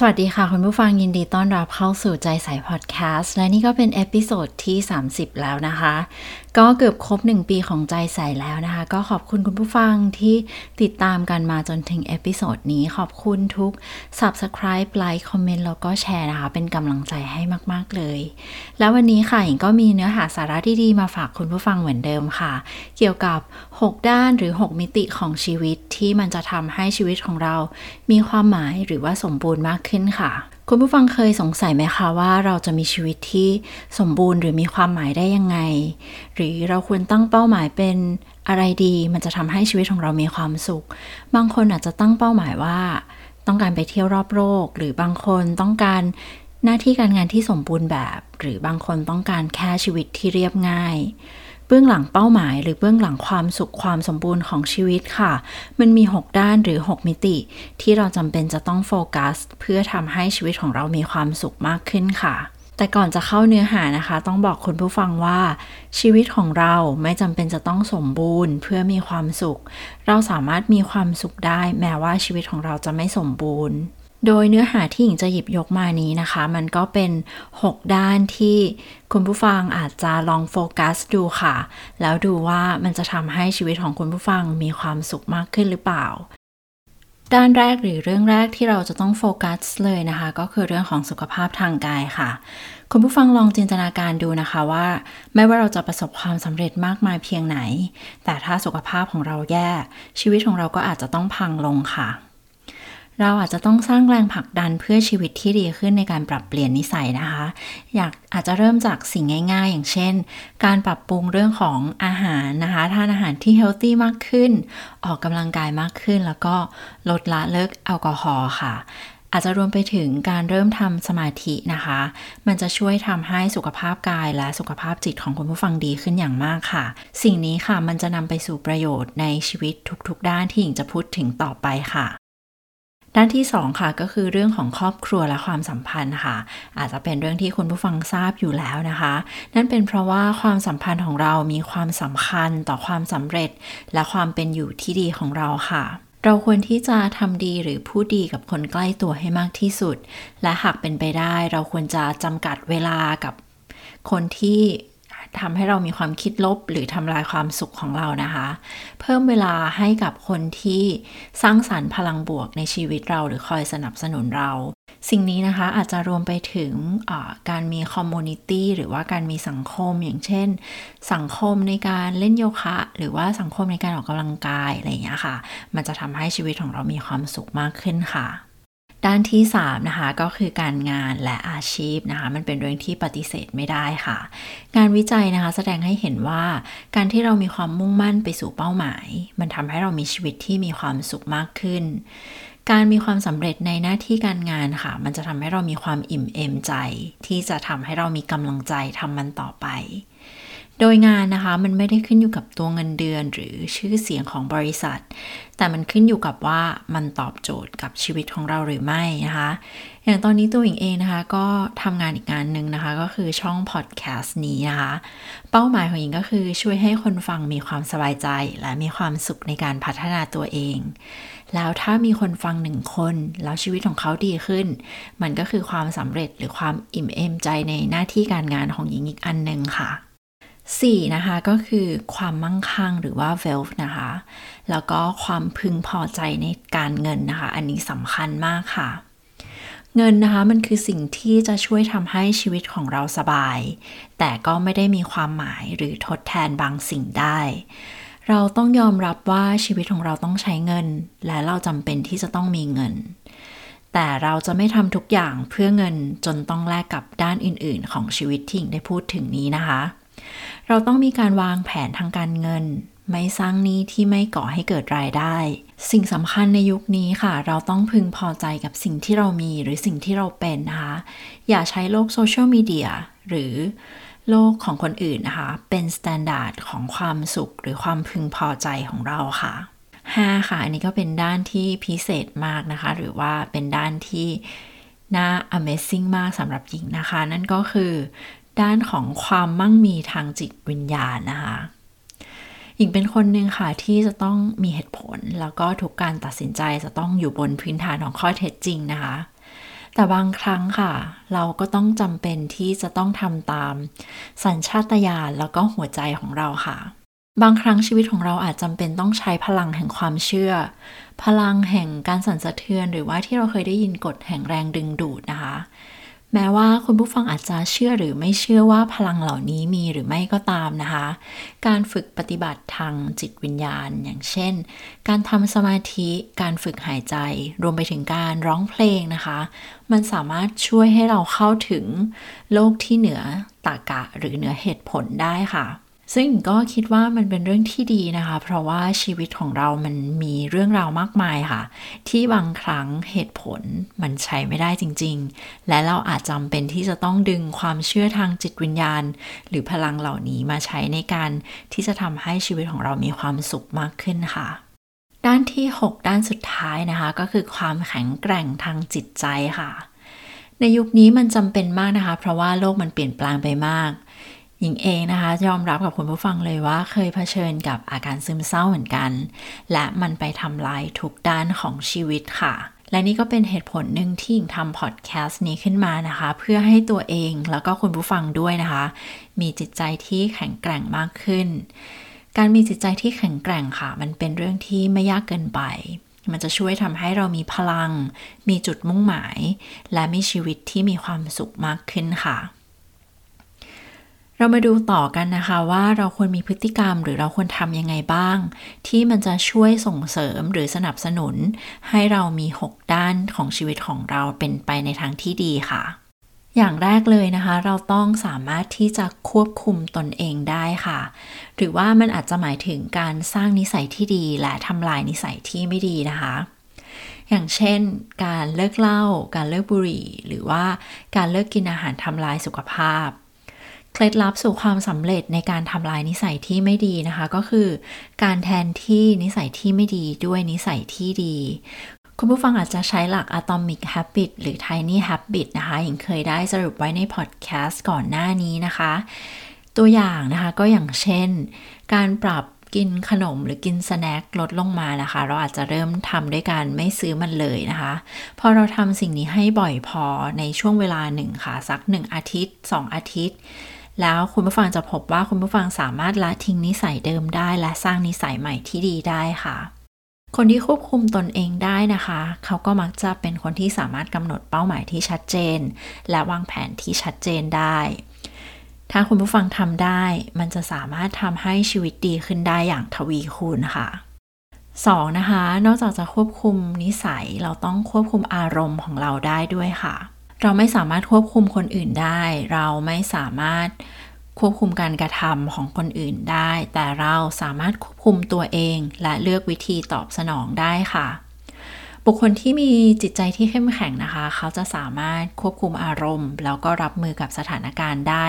สวัสดีค่ะ คุณผู้ฟังยินดีต้อนรับเข้าสู่ใจใสายพอดแคสต์ และนี่ก็เป็น episode ที่ 30 แล้วนะคะ ก็เกือบครบ 1 ปีของใจใสแล้วนะคะ ก็ขอบคุณคุณผู้ฟังที่ติดตามกันมาจนถึง episode นี้ ขอบคุณทุก Subscribe like comment แล้วก็แชร์นะคะ เป็นกำลังใจให้มาก ๆ เลย แล้ววันนี้ค่ะหญิงก็มีเนื้อหาสาระดีๆมาฝากคุณผู้ฟังเหมือนเดิมค่ะ เกี่ยวกับ 6 ด้านหรือ 6 มิติของชีวิตที่มันจะทำให้ชีวิตของเรา มีความหมายหรือว่าสมบูรณ์มากขึ้นค่ะ คุณผู้ฟังเคยสงสัยไหมคะว่าเราจะมีชีวิตที่สมบูรณ์หรือมีความหมายได้ยังไง หรือเราควรตั้งเป้าหมายเป็นอะไรดี มันจะทำให้ชีวิตของเรามีความสุข บางคนอาจจะตั้งเป้าหมายว่า ต้องการไปเที่ยวรอบโลก หรือบางคนต้องการหน้าที่การงานที่สมบูรณ์แบบ หรือบางคนต้องการแค่ชีวิตที่เรียบง่าย เบื้องหลังเป้าหมาย หรือเบื้องหลังความสุขความสมบูรณ์ของชีวิตค่ะ มันมี 6 ด้านหรือ 6 มิติ ที่เราจำเป็นจะต้องโฟกัส เพื่อทำให้ชีวิตของเรามีความสุขมากขึ้นค่ะ แต่ก่อนจะเข้าเนื้อหานะคะ ต้องบอกคุณผู้ฟังว่า ชีวิตของเราไม่จำเป็นจะต้องสมบูรณ์ เพื่อมีความสุข เราสามารถมีความสุขได้ แม้ว่าชีวิตของเราจะไม่สมบูรณ์ โดยเนื้อหาที่หญิงจะหยิบยกมานี้นะคะ มันก็เป็น 6 ด้านที่คุณผู้ฟังอาจจะลองโฟกัสดูค่ะ แล้วดูว่ามันจะทำให้ชีวิตของคุณผู้ฟังมีความสุขมากขึ้นหรือเปล่า ด้านแรกหรือเรื่องแรกที่เราจะต้องโฟกัสเลยนะคะ ก็คือเรื่องของสุขภาพทางกายค่ะคุณผู้ฟังลองจินตนาการดูนะคะว่า ไม่ว่าเราจะประสบความสำเร็จมากมายเพียงไหน แต่ถ้าสุขภาพของเราแย่ ชีวิตของเราก็อาจจะต้องพังลงค่ะ เราอาจจะต้องสร้างแรงผลักดันเพื่อชีวิตที่ดีขึ้นในการปรับเปลี่ยนนิสัยนะคะ อยากอาจจะเริ่มจากสิ่งง่ายๆ อย่างเช่น การปรับปรุงเรื่องของอาหารนะคะทานอาหารที่เฮลตี้มากขึ้น ออกกำลังกายมากขึ้น แล้วก็ลดละเลิกแอลกอฮอล์ค่ะอาจจะรวมไปถึงการเริ่มทำสมาธินะคะ มันจะช่วยทำให้สุขภาพกายและสุขภาพจิตของคุณผู้ฟังดีขึ้นอย่างมากค่ะ สิ่งนี้ค่ะมันจะนำไปสู่ประโยชน์ในชีวิตทุกๆ ด้านที่หญิงจะพูดถึงต่อไปค่ะ ด้านที่ 2 ค่ะก็คือเรื่องของครอบครัวและความสัมพันธ์ค่ะ อาจจะเป็นเรื่องที่คุณผู้ฟังทราบอยู่แล้วนะคะ นั่นเป็นเพราะว่าความสัมพันธ์ของเรามีความสำคัญต่อความสำเร็จ และความเป็นอยู่ที่ดีของเราค่ะเราควรที่จะทำดีหรือพูดดีกับคนใกล้ตัวให้มากที่สุด และหากเป็นไปได้ เราควรจะจำกัดเวลากับคนที่ ทำให้เรามีความคิดลบหรือทำลายความสุขของเรานะคะ เพิ่มเวลาให้กับคนที่สร้างสารรค์พลังบวกในชีวิตเราหรือคอยสนับสนุนเรา สิ่งนี้นะคะอาจจะรวมไปถึงการมีคอมมูนิตี้หรือว่าการมีสังคมอย่างเช่น สังคมในการเล่นโยคะ หรือว่าสังคมในการออกกำลังกายอะไรอย่างเงี้ยค่ะ มันจะทำให้ชีวิตของเรามีความสุขมากขึ้นค่ะ ด้านที่3นะคะก็คือการงานและอาชีพนะคะมันเป็นเรื่องที่ปฏิเสธไม่ได้ค่ะ งานวิจัยนะคะแสดงให้เห็นว่าการที่เรามีความมุ่งมั่นไปสู่เป้าหมาย มันทำให้เรามีชีวิตที่มีความสุขมากขึ้น การมีความสำเร็จในหน้าที่การงานค่ะ มันจะทำให้เรามีความอิ่มเอมใจ ที่จะทำให้เรามีกำลังใจทำมันต่อไป โดยงานนะคะมันไม่ได้ขึ้นอยู่กับตัวเงินเดือนหรือชื่อเสียงของบริษัท แต่มันขึ้นอยู่กับว่ามันตอบโจทย์กับชีวิตของเราหรือไม่นะคะ อย่างตอนนี้ตัวหญิงเองนะคะ ก็ทำงานอีกงานหนึ่งนะคะ ก็คือช่องพอดแคสต์นี้นะคะ เป้าหมายของหญิงก็คือช่วยให้คนฟังมีความสบายใจ และมีความสุขในการพัฒนาตัวเอง แล้วถ้ามีคนฟังหนึ่งคน แล้วชีวิตของเขาดีขึ้น มันก็คือความสำเร็จหรือความอิ่มเอมใจในหน้าที่การงานของหญิงอีกอันหนึ่งค่ะ 4. นะคะก็คือความมั่งคั่งหรือว่า wealth นะคะ แล้วก็ความพึงพอใจในการเงินนะคะ อันนี้สำคัญมากค่ะ เงินนะคะมันคือสิ่งที่จะช่วยทำให้ชีวิตของเราสบาย แต่ก็ไม่ได้มีความหมายหรือทดแทนบางสิ่งได้ เราต้องยอมรับว่าชีวิตของเราต้องใช้เงิน และเราจำเป็นที่จะต้องมีเงิน แต่เราจะไม่ทำทุกอย่างเพื่อเงินจนต้องแลกกับด้านอื่น ๆ ของชีวิตที่อิงได้พูดถึงนี้นะคะ เราต้องมีการวางแผนทางการเงิน ไม่สร้างหนี้ที่ไม่ก่อให้เกิดรายได้ สิ่งสำคัญในยุคนี้ค่ะ เราต้องพึงพอใจกับสิ่งที่เรามีหรือสิ่งที่เราเป็นนะคะอย่าใช้โลกโซเชียลมีเดียหรือโลกของคนอื่นนะคะ เป็น standard ของความสุขหรือความพึงพอใจของเราค่ะ 5. ค่ะ อันนี้ก็เป็นด้านที่พิเศษมากนะคะ หรือว่าเป็นด้านที่น่า Amazing มากสำหรับหญิงนะคะ นั่นก็คือ ด้านของความมั่งมีทางจิตวิญญาณนะคะหญิงเป็นคนหนึ่งค่ะที่จะต้องมีเหตุผล แล้วก็ทุกการตัดสินใจจะต้องอยู่บนพื้นฐานของข้อเท็จจริงนะคะ แต่บางครั้งค่ะ เราก็ต้องจำเป็นที่จะต้องทำตาม สัญชาตญาณแล้วก็หัวใจของเราค่ะ บางครั้งชีวิตของเราอาจจำเป็นต้องใช้พลังแห่งความเชื่อ พลังแห่งการสั่นสะเทือนหรือว่าที่เราเคยได้ยินกฎแห่งแรงดึงดูดนะคะ แม้ว่าคุณผู้ฟังอาจจะเชื่อหรือไม่เชื่อว่าพลังเหล่านี้มีหรือไม่ก็ตามนะคะ การฝึกปฏิบัติทางจิตวิญญาณ อย่างเช่น การทำสมาธิการฝึกหายใจ รวมไปถึงการร้องเพลงนะคะ มันสามารถช่วยให้เราเข้าถึงโลกที่เหนือตากะหรือเหนือเหตุผลได้ค่ะ ซึ่งก็คิดว่ามันเป็นเรื่องที่ดีนะคะ เพราะว่าชีวิตของเรามันมีเรื่องราวมากมายค่ะ ที่บางครั้งเหตุผลมันใช้ไม่ได้จริง ๆ และเราอาจจำเป็นที่จะต้องดึงความเชื่อทางจิตวิญญาณ หรือพลังเหล่านี้มาใช้ในการที่จะทำให้ชีวิตของเรามีความสุขมากขึ้นค่ะด้านที่ 6 ด้านสุดท้ายนะคะ ก็คือความแข็งแกร่งทางจิตใจค่ะ ในยุคนี้มันจำเป็นมากนะคะ เพราะว่าโลกมันเปลี่ยนแปลงไปมาก หญิงเองนะคะยอมรับกับคุณผู้ฟังเลยว่าเคยเผชิญกับอาการซึมเศร้าเหมือนกัน และมันไปทำลายทุกด้านของชีวิตค่ะ และนี่ก็เป็นเหตุผลหนึ่งที่หญิงทำพอดแคสต์นี้ขึ้นมานะคะ เพื่อให้ตัวเองแล้วก็คุณผู้ฟังด้วยนะคะ มีจิตใจที่แข็งแกร่งมากขึ้น การมีจิตใจที่แข็งแกร่งค่ะ มันเป็นเรื่องที่ไม่ยากเกินไป มันจะช่วยทำให้เรามีพลัง มีจุดมุ่งหมาย และมีชีวิตที่มีความสุขมากขึ้นค่ะ เรามาดูต่อกันนะคะว่าเราควรมีพฤติกรรมหรือเราควรทำยังไงบ้าง ที่มันจะช่วยส่งเสริมหรือสนับสนุน ให้เรามี 6 ด้านของชีวิตของเราเป็นไปในทางที่ดีค่ะ อย่างแรกเลยนะคะ เราต้องสามารถที่จะควบคุมตนเองได้ค่ะ หรือว่ามันอาจจะหมายถึงการสร้างนิสัยที่ดีและทำลายนิสัยที่ไม่ดีนะคะอย่างเช่น การเลิกเหล้า การเลิกบุหรี่ หรือว่าการเลิกกินอาหารทำลายสุขภาพ เคล็ดลับสู่ความสำเร็จในการทำลายนิสัยที่ไม่ดีนะคะ ก็คือการแทนที่นิสัยที่ไม่ดีด้วยนิสัยที่ดี คุณผู้ฟังอาจจะใช้หลัก Atomic Habit หรือ Tiny Habit นะคะอย่างเคยได้สรุปไว้ในพอดแคสต์ก่อนหน้านี้นะคะ ตัวอย่างนะคะก็อย่างเช่น การปรับกินขนมหรือกินสแน็คลดลงมานะคะ เราอาจจะเริ่มทำด้วยการไม่ซื้อมันเลยนะคะ พอเราทำสิ่งนี้ให้บ่อยพอในช่วงเวลาหนึ่งค่ะ สักหนึ่งอาทิตย์ 2 อาทิตย์ แล้วคุณผู้ฟังจะพบว่าคุณผู้ฟังสามารถละทิ้งนิสัยเดิมได้ และสร้างนิสัยใหม่ที่ดีได้ค่ะ คนที่ควบคุมตนเองได้นะคะ เขาก็มักจะเป็นคนที่สามารถกำหนดเป้าหมายที่ชัดเจน และวางแผนที่ชัดเจนได้ ถ้าคุณผู้ฟังทำได้ มันจะสามารถทำให้ชีวิตดีขึ้นได้อย่างทวีคูณค่ะ 2. นะคะ นอกจากจะควบคุมนิสัยเราต้องควบคุมอารมณ์ของเราได้ด้วยค่ะ เราไม่สามารถควบคุมคนอื่นได้ เราไม่สามารถควบคุมการกระทำของคนอื่นได้ แต่เราสามารถควบคุมตัวเอง และเลือกวิธีตอบสนองได้ค่ะ บุคคลที่มีจิตใจที่เข้มแข็งนะคะ เขาจะสามารถควบคุมอารมณ์ แล้วก็รับมือกับสถานการณ์ได้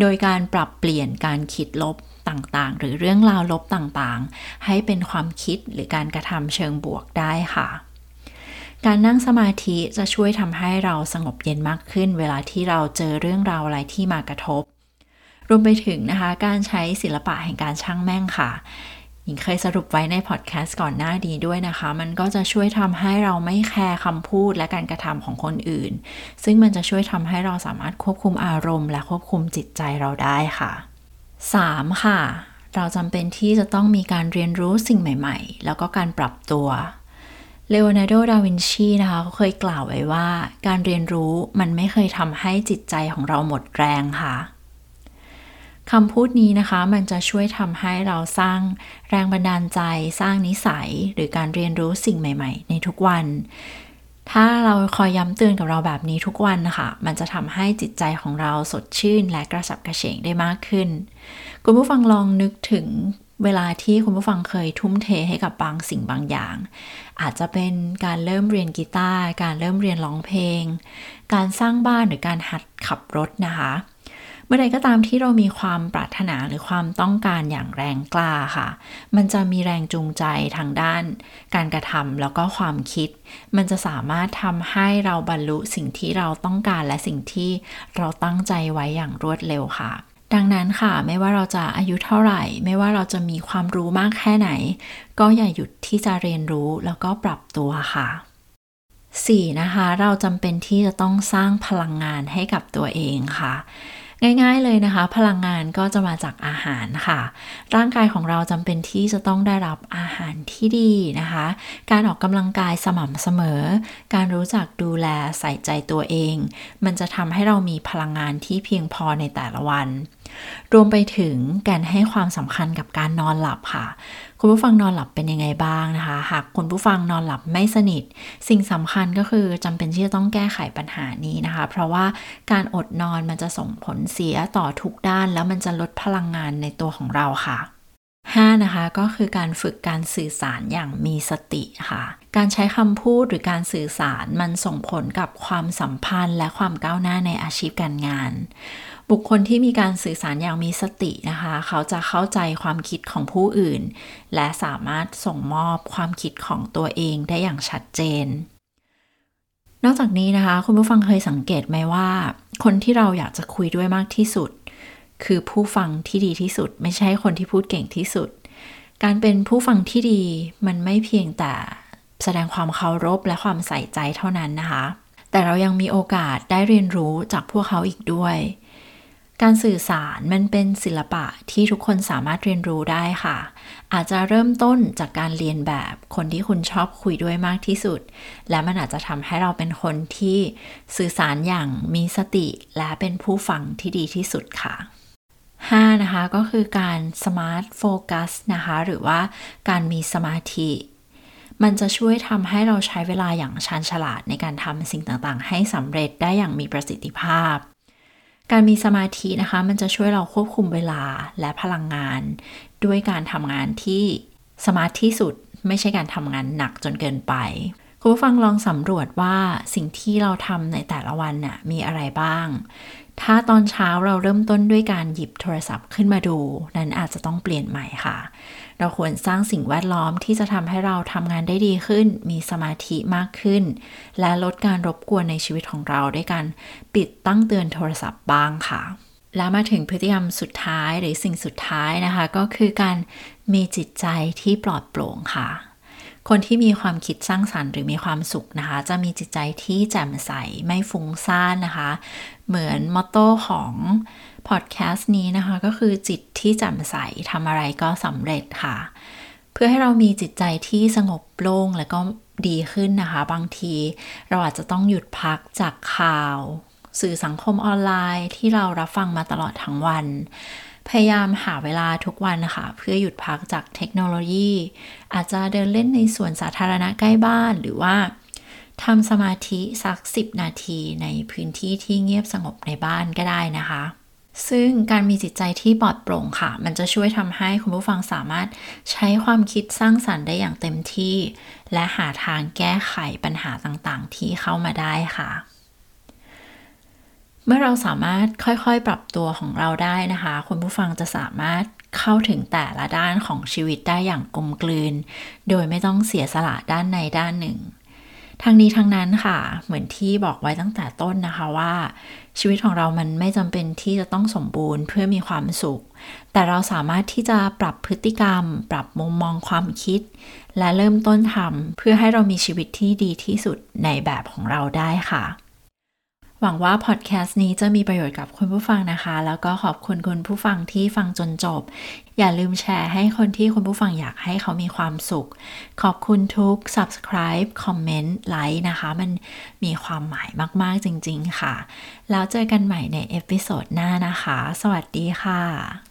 โดยการปรับเปลี่ยนการคิดลบต่างๆ หรือเรื่องราวลบต่างๆ ให้เป็นความคิดหรือการกระทำเชิงบวกได้ค่ะ การนั่งสมาธิจะช่วยทำให้เราสงบเย็นมากขึ้น เวลาที่เราเจอเรื่องราวอะไรที่มากระทบ รวมไปถึงนะคะ การใช้ศิลปะแห่งการช่างแม่งค่ะหญิงเคยสรุปไว้ในพอดแคสต์ก่อนหน้าดีด้วยนะคะ มันก็จะช่วยทำให้เราไม่แคร์คำพูดและการกระทำของคนอื่น ซึ่งมันจะช่วยทำให้เราสามารถควบคุมอารมณ์ และควบคุมจิตใจเราได้ค่ะ 3. ค่ะ เราจำเป็นที่จะต้องมีการเรียนรู้สิ่งใหม่ ๆ แล้วก็การปรับตัว เลโอนาร์โด ดาวินชีนะคะเขาเคยกล่าวไว้ว่า การเรียนรู้มันไม่เคยทำให้จิตใจของเราหมดแรงค่ะคำพูดนี้นะคะมันจะช่วยทำให้เราสร้างแรงบันดาลใจ สร้างนิสัย หรือการเรียนรู้สิ่งใหม่ ๆ ในทุกวัน ถ้าเราคอยย้ำเตือนกับเราแบบนี้ทุกวันนะคะมันจะทำให้จิตใจของเราสดชื่น และกระสับกระเฉงได้มากขึ้น คุณผู้ฟังลองนึกถึง เวลาที่คุณผู้ฟังเคยทุ่มเทให้กับบางสิ่งบางอย่าง อาจจะเป็นการเริ่มเรียนกีตาร์การเริ่มเรียนร้องเพลง การสร้างบ้านหรือการหัดขับรถนะคะ เมื่อใดก็ตามที่เรามีความปรารถนาหรือความต้องการอย่างแรงกล้าค่ะ มันจะมีแรงจูงใจทางด้าน การกระทำแล้วก็ความคิด มันจะสามารถทำให้เราบรรลุสิ่งที่เราต้องการและสิ่งที่เราตั้งใจไว้อย่างรวดเร็วค่ะ ดังนั้นค่ะ ไม่ว่าเราจะอายุเท่าไหร่ ไม่ว่าเราจะมีความรู้มากแค่ไหน ก็อย่าหยุดที่จะเรียนรู้แล้วก็ปรับตัวค่ะ 4. นะคะ เราจำเป็นที่จะต้องสร้างพลังงานให้กับตัวเองค่ะ ง่าย ๆเลยนะคะ พลังงานก็จะมาจากอาหารค่ะ ร่างกายของเราจำเป็นที่จะต้องได้รับอาหารที่ดีนะคะ การออกกำลังกายสม่ำเสมอ การรู้จักดูแลใส่ใจตัวเอง มันจะทำให้เรามีพลังงานที่เพียงพอในแต่ละวัน รวมไปถึงการให้ความสำคัญกับการนอนหลับค่ะ คุณผู้ฟังนอนหลับเป็นยังไงบ้างนะคะ หากคุณผู้ฟังนอนหลับไม่สนิท สิ่งสำคัญก็คือจำเป็นที่จะต้องแก้ไขปัญหานี้นะคะ เพราะว่าการอดนอนมันจะส่งผลเสียต่อทุกด้าน แล้วมันจะลดพลังงานในตัวของเราค่ะ5นะคะก็คือการฝึกการสื่อสารอย่างมีสติค่ะ การใช้คำพูดหรือการสื่อสารมันส่งผลกับความสัมพันธ์และความก้าวหน้าในอาชีพการงาน บุคคลที่มีการสื่อสารอย่างมีสตินะคะ เขาจะเข้าใจความคิดของผู้อื่น และสามารถส่งมอบความคิดของตัวเองได้อย่างชัดเจน นอกจากนี้นะคะ คุณผู้ฟังเคยสังเกตไหมว่า คนที่เราอยากจะคุยด้วยมากที่สุด คือผู้ฟังที่ดีที่สุด ไม่ใช่คนที่พูดเก่งที่สุด การเป็นผู้ฟังที่ดีมันไม่เพียงแต่แสดงความเคารพและความใส่ใจเท่านั้นนะคะ แต่เรายังมีโอกาสได้เรียนรู้จากพวกเขาอีกด้วย การสื่อสารมันเป็นศิลปะที่ทุกคนสามารถเรียนรู้ได้ค่ะ อาจจะเริ่มต้นจากการเรียนแบบคนที่คุณชอบคุยด้วยมากที่สุด และมันอาจจะทำให้เราเป็นคนที่สื่อสารอย่างมีสติ และเป็นผู้ฟังที่ดีที่สุดค่ะ 5. นะคะก็คือการ smart focus นะคะหรือว่าการมีสมาธิมันจะช่วยทำให้เราใช้เวลาอย่างชาญฉลาดในการทำสิ่งต่างๆ ให้สำเร็จได้อย่างมีประสิทธิภาพ การมีสมาธินะคะ มันจะช่วยเราควบคุมเวลาและพลังงาน ด้วยการทำงานที่ smart ที่สุด ไม่ใช่การทำงานหนักจนเกินไป คุณผู้ฟังลองสำรวจว่าสิ่งที่เราทำในแต่ละวันน่ะมีอะไรบ้าง ถ้าตอนเช้าเราเริ่มต้นด้วยการหยิบโทรศัพท์ขึ้นมาดู นั้นอาจจะต้องเปลี่ยนใหม่ค่ะ เราควรสร้างสิ่งแวดล้อมที่จะทำให้เราทำงานได้ดีขึ้น มีสมาธิมากขึ้น และลดการรบกวนในชีวิตของเราด้วยการปิดตั้งเตือนโทรศัพท์บ้างค่ะแล้วมาถึงพฤติกรรมสุดท้ายหรือสิ่งสุดท้ายนะคะ ก็คือการมีจิตใจที่ปลอดโปร่งค่ะ คนที่มีความคิดสร้างสรรค์หรือมีความสุขนะคะ จะมีจิตใจที่แจ่มใสไม่ฟุ้งซ่านนะคะ เหมือนมอตโต้ของพอดแคสต์นี้นะคะ ก็คือจิตที่แจ่มใสทำอะไรก็สำเร็จค่ะ เพื่อให้เรามีจิตใจที่สงบโล่งและก็ดีขึ้นนะคะ บางทีเราอาจจะต้องหยุดพักจากข่าว สื่อสังคมออนไลน์ที่เรารับฟังมาตลอดทั้งวัน พยายามหาเวลาทุกวันนะคะ เพื่อหยุดพักจากเทคโนโลยี อาจจะเดินเล่นในสวนสาธารณะใกล้บ้านหรือว่าทำสมาธิสัก 10 นาทีในพื้นที่ที่เงียบสงบในบ้านก็ได้นะคะ ซึ่งการมีจิตใจที่ปลอดโปร่งค่ะ มันจะช่วยทำให้คุณผู้ฟังสามารถใช้ความคิดสร้างสรรค์ได้อย่างเต็มที่ และหาทางแก้ไขปัญหาต่างๆ ที่เข้ามาได้ค่ะ เมื่อเราสามารถค่อยๆ ปรับตัวของเราได้นะคะ คุณผู้ฟังจะสามารถเข้าถึงแต่ละด้านของชีวิตได้อย่างกลมกลืน โดยไม่ต้องเสียสละด้านในด้านหนึ่งทั้งนี้ทั้งนั้นค่ะ เหมือนที่บอกไว้ตั้งแต่ต้นนะคะว่า ชีวิตของเรามันไม่จำเป็นที่จะต้องสมบูรณ์เพื่อมีความสุข แต่เราสามารถที่จะปรับพฤติกรรม ปรับมุมมองความคิด และเริ่มต้นทำเพื่อให้เรามีชีวิตที่ดีที่สุดในแบบของเราได้ค่ะ หวังว่าพอดแคสต์นี้จะมีประโยชน์กับคุณผู้ฟังนะคะ แล้วก็ขอบคุณคุณผู้ฟังที่ฟังจนจบ อย่าลืมแชร์ให้คนที่คุณผู้ฟังอยากให้เขามีความสุข ขอบคุณทุก subscribe Comment Like นะคะ มันมีความหมายมาก ๆ จริง ๆ ค่ะ แล้วเจอกันใหม่ใน episode หน้านะคะ สวัสดีค่ะ